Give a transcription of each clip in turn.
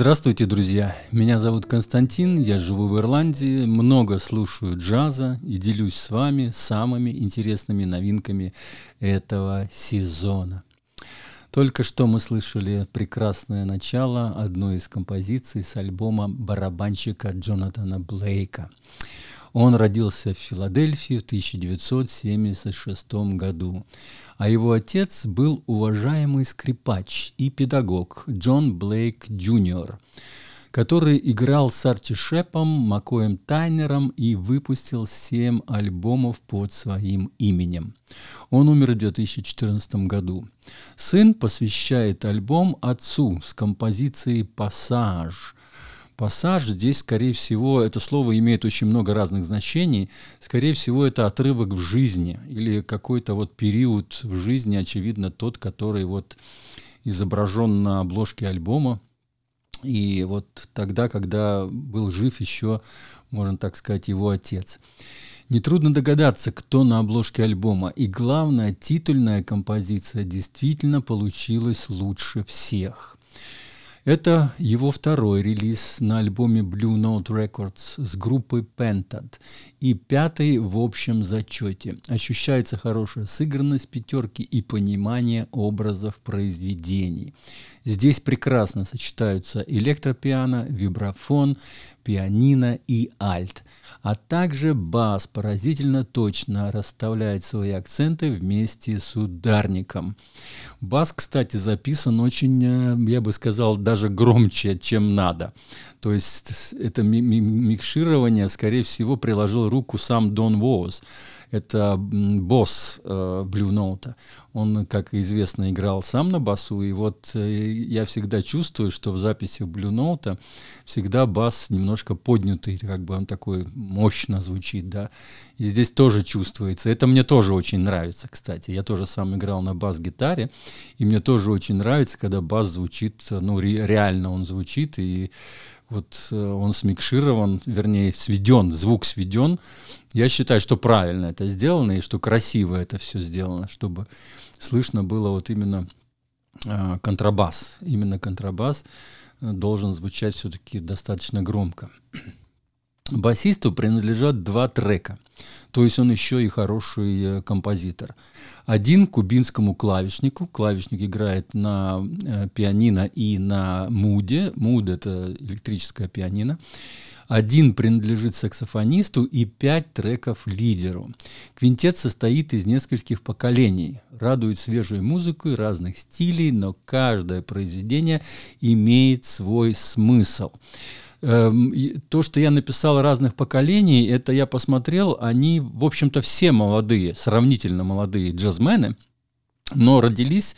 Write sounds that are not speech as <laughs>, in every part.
Здравствуйте, друзья! Меня зовут Константин, я живу в Ирландии, много слушаю джаза и делюсь с вами самыми интересными новинками этого сезона. Только что мы слышали прекрасное начало одной из композиций с альбома барабанщика Джонатана Блейка. Он родился в Филадельфии в 1976 году, а его отец был уважаемый скрипач и педагог Джон Блейк Джуниор, который играл с Арчи Шепом, Макоем Тайнером и выпустил семь альбомов под своим именем. Он умер в 2014 году. Сын посвящает альбом отцу с композицией «Пассаж», Пассаж здесь, скорее всего, это слово имеет очень много разных значений. Скорее всего, это отрывок в жизни или какой-то вот период в жизни, очевидно, тот, который вот изображен на обложке альбома. И вот тогда, когда был жив еще, можно так сказать, его отец. Нетрудно догадаться, кто на обложке альбома. И главное, титульная композиция действительно получилась лучше всех. Это его второй релиз на альбоме Blue Note Records с группой Pentad и пятый в общем зачете. Ощущается хорошая сыгранность пятерки и понимание образов произведений. Здесь прекрасно сочетаются электропиано, вибрафон, пианино и альт, а также бас поразительно точно расставляет свои акценты вместе с ударником. Бас, кстати, записан очень, э, я бы сказал, даже громче, чем надо. То есть это микширование, скорее всего, приложил руку сам Дон Воуз. Это босс э, Blue Note. Он, как известно, играл сам на басу. И вот э, я всегда чувствую, что в записи Blue Note всегда бас немножко поднятый, как бы он такой мощно звучит, да. И здесь тоже чувствуется. Это мне тоже очень нравится, кстати. Я тоже сам играл на бас-гитаре, и мне тоже очень нравится, когда бас звучит, ну, реально он звучит, и вот э, он смикширован, вернее, сведен, звук сведен. Я считаю, что правильно это сделано и что красиво это все сделано, чтобы слышно было вот именно контрабас. Именно контрабас э, должен звучать все-таки достаточно громко. Басисту принадлежат два трека, то есть он еще и хороший э, композитор. Один кубинскому клавишнику, клавишник играет на э, пианино и на муде, муд это электрическое пианино. Один принадлежит саксофонисту и пять треков лидеру. Квинтет состоит из нескольких поколений, радует свежей музыкой разных стилей, но каждое произведение имеет свой смысл. Эм, то, что я написал разных поколений, это я посмотрел, они, в общем-то, все молодые, сравнительно молодые джазмены, но родились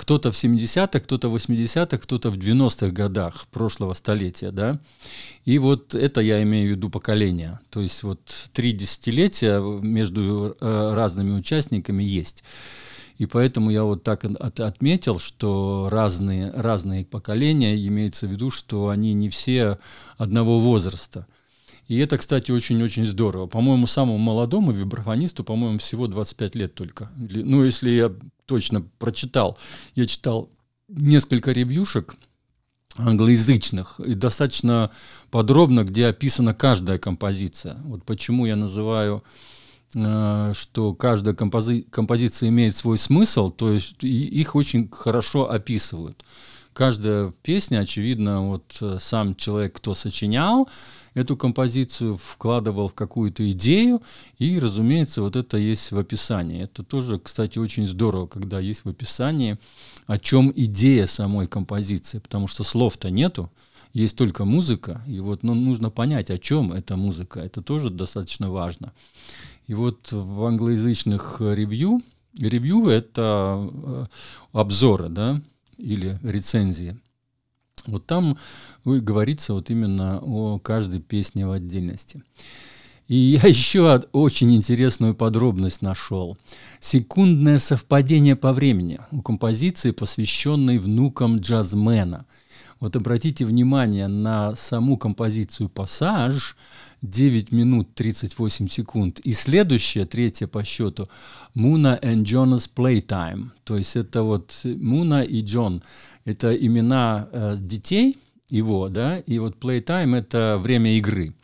кто-то в 70-х, кто-то в 80-х, кто-то в 90-х годах прошлого столетия, да. И вот это я имею в виду поколение. То есть вот три десятилетия между э, разными участниками есть. И поэтому я вот так от, отметил, что разные, разные поколения, имеется в виду, что они не все одного возраста. И это, кстати, очень-очень здорово. По-моему, самому молодому вибрафонисту, по-моему, всего 25 лет только. Ну, если я точно прочитал. Я читал несколько ревьюшек англоязычных и достаточно подробно, где описана каждая композиция. Вот почему я называю что каждая компози композиция имеет свой смысл, то есть их очень хорошо описывают. Каждая песня, очевидно, вот э, сам человек, кто сочинял эту композицию, вкладывал в какую-то идею, и, разумеется, вот это есть в описании. Это тоже, кстати, очень здорово, когда есть в описании, о чем идея самой композиции, потому что слов-то нету, есть только музыка, и вот ну, нужно понять, о чем эта музыка. Это тоже достаточно важно. И вот в англоязычных ревью, ревью это э, обзоры, да, или рецензии. Вот там говорится вот именно о каждой песне в отдельности. И <laughs> я еще очень интересную подробность нашел. Секундное совпадение по времени у композиции, посвященной внукам джазмена – вот обратите внимание на саму композицию «Пассаж», 9 минут 38 секунд. И следующая, третья по счету, «Муна and Jonas Playtime». То есть это вот Муна и Джон. Это имена э, детей, его, да, и вот playtime – это время игры.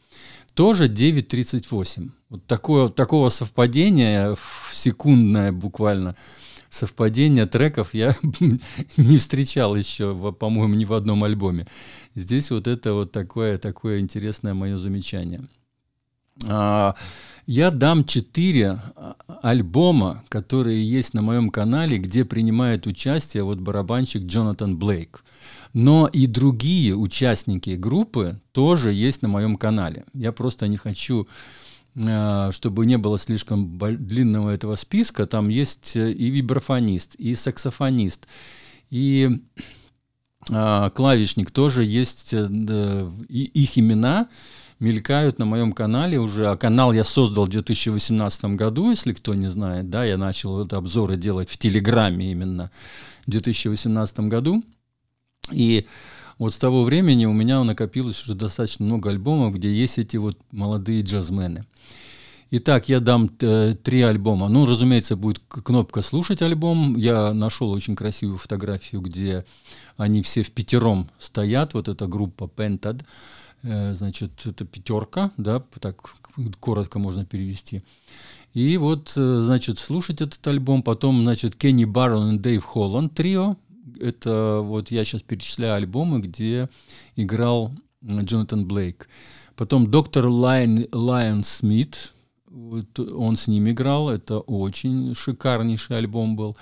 Тоже 9.38. Вот такое, такого совпадения, секундное буквально, совпадение треков я <laughs> не встречал еще, по-моему, ни в одном альбоме. Здесь вот это вот такое, такое интересное мое замечание. А, я дам четыре а, альбома, которые есть на моем канале, где принимает участие вот барабанщик Джонатан Блейк. Но и другие участники группы тоже есть на моем канале. Я просто не хочу чтобы не было слишком длинного этого списка, там есть и вибрафонист, и саксофонист, и а, клавишник тоже есть, э, их имена мелькают на моем канале уже, а канал я создал в 2018 году, если кто не знает, да, я начал вот обзоры делать в Телеграме именно в 2018 году, и вот с того времени у меня накопилось уже достаточно много альбомов, где есть эти вот молодые джазмены. Итак, я дам э, три альбома. Ну, разумеется, будет кнопка «Слушать альбом». Я нашел очень красивую фотографию, где они все в пятером стоят. Вот эта группа Pentad. Э, значит, это пятерка, да, так коротко можно перевести. И вот, э, значит, слушать этот альбом. Потом, значит, Кенни Баррон и Дэйв Холланд трио это вот я сейчас перечисляю альбомы, где играл Джонатан Блейк. Потом доктор Лайон, Лайон Смит, вот он с ним играл, это очень шикарнейший альбом был.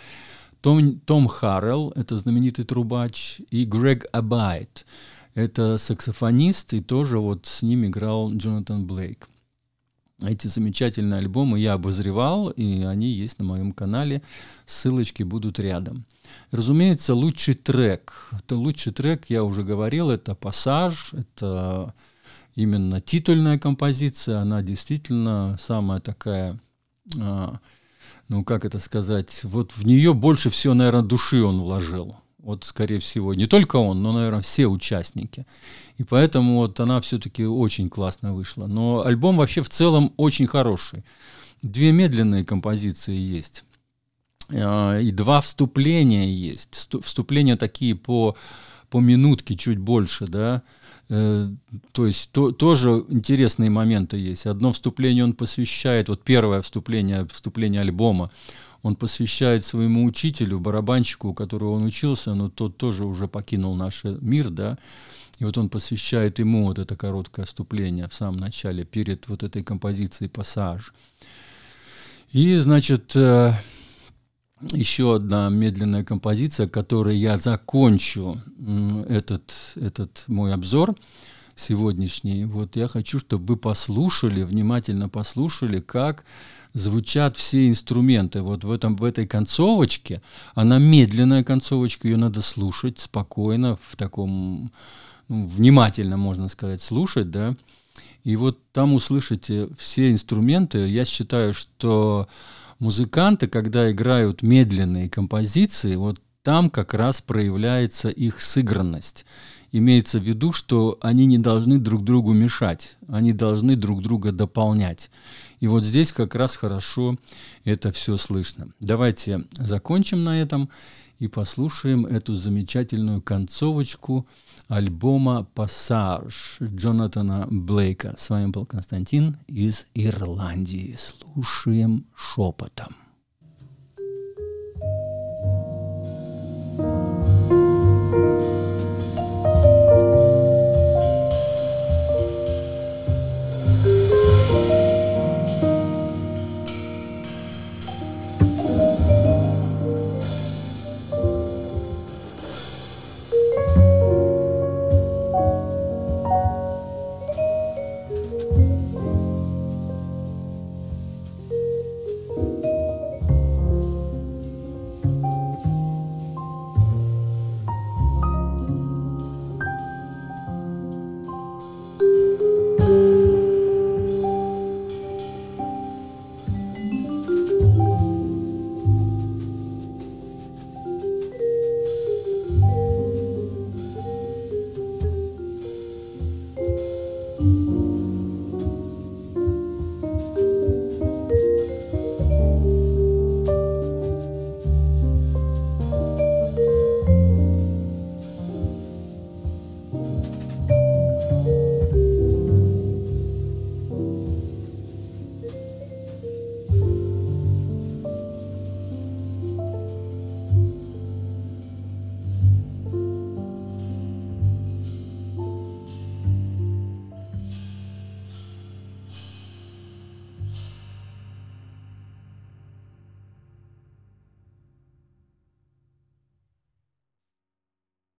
Том, Том Харрелл, это знаменитый трубач, и Грег Абайт, это саксофонист, и тоже вот с ним играл Джонатан Блейк. Эти замечательные альбомы я обозревал, и они есть на моем канале. Ссылочки будут рядом. Разумеется, лучший трек. Это лучший трек, я уже говорил, это «Пассаж», это именно титульная композиция. Она действительно самая такая, а, ну как это сказать, вот в нее больше всего, наверное, души он вложил. Вот, скорее всего, не только он, но, наверное, все участники. И поэтому вот она все-таки очень классно вышла. Но альбом вообще в целом очень хороший. Две медленные композиции есть. А, и два вступления есть. Вступления такие по, по минутке, чуть больше, да. Э, то есть то, тоже интересные моменты есть. Одно вступление он посвящает, вот первое вступление, вступление альбома, он посвящает своему учителю, барабанщику, у которого он учился, но тот тоже уже покинул наш мир, да, и вот он посвящает ему вот это короткое вступление в самом начале, перед вот этой композицией «Пассаж». И, значит, э, еще одна медленная композиция, которой я закончу этот, этот мой обзор сегодняшний. Вот я хочу, чтобы вы послушали, внимательно послушали, как звучат все инструменты. Вот в, этом, в этой концовочке, она медленная концовочка, ее надо слушать спокойно, в таком, ну, внимательно, можно сказать, слушать, да. И вот там услышите все инструменты. Я считаю, что музыканты, когда играют медленные композиции, вот там как раз проявляется их сыгранность. Имеется в виду, что они не должны друг другу мешать, они должны друг друга дополнять. И вот здесь как раз хорошо это все слышно. Давайте закончим на этом и послушаем эту замечательную концовочку альбома «Пассаж» Джонатана Блейка. С вами был Константин из Ирландии. Слушаем шепотом.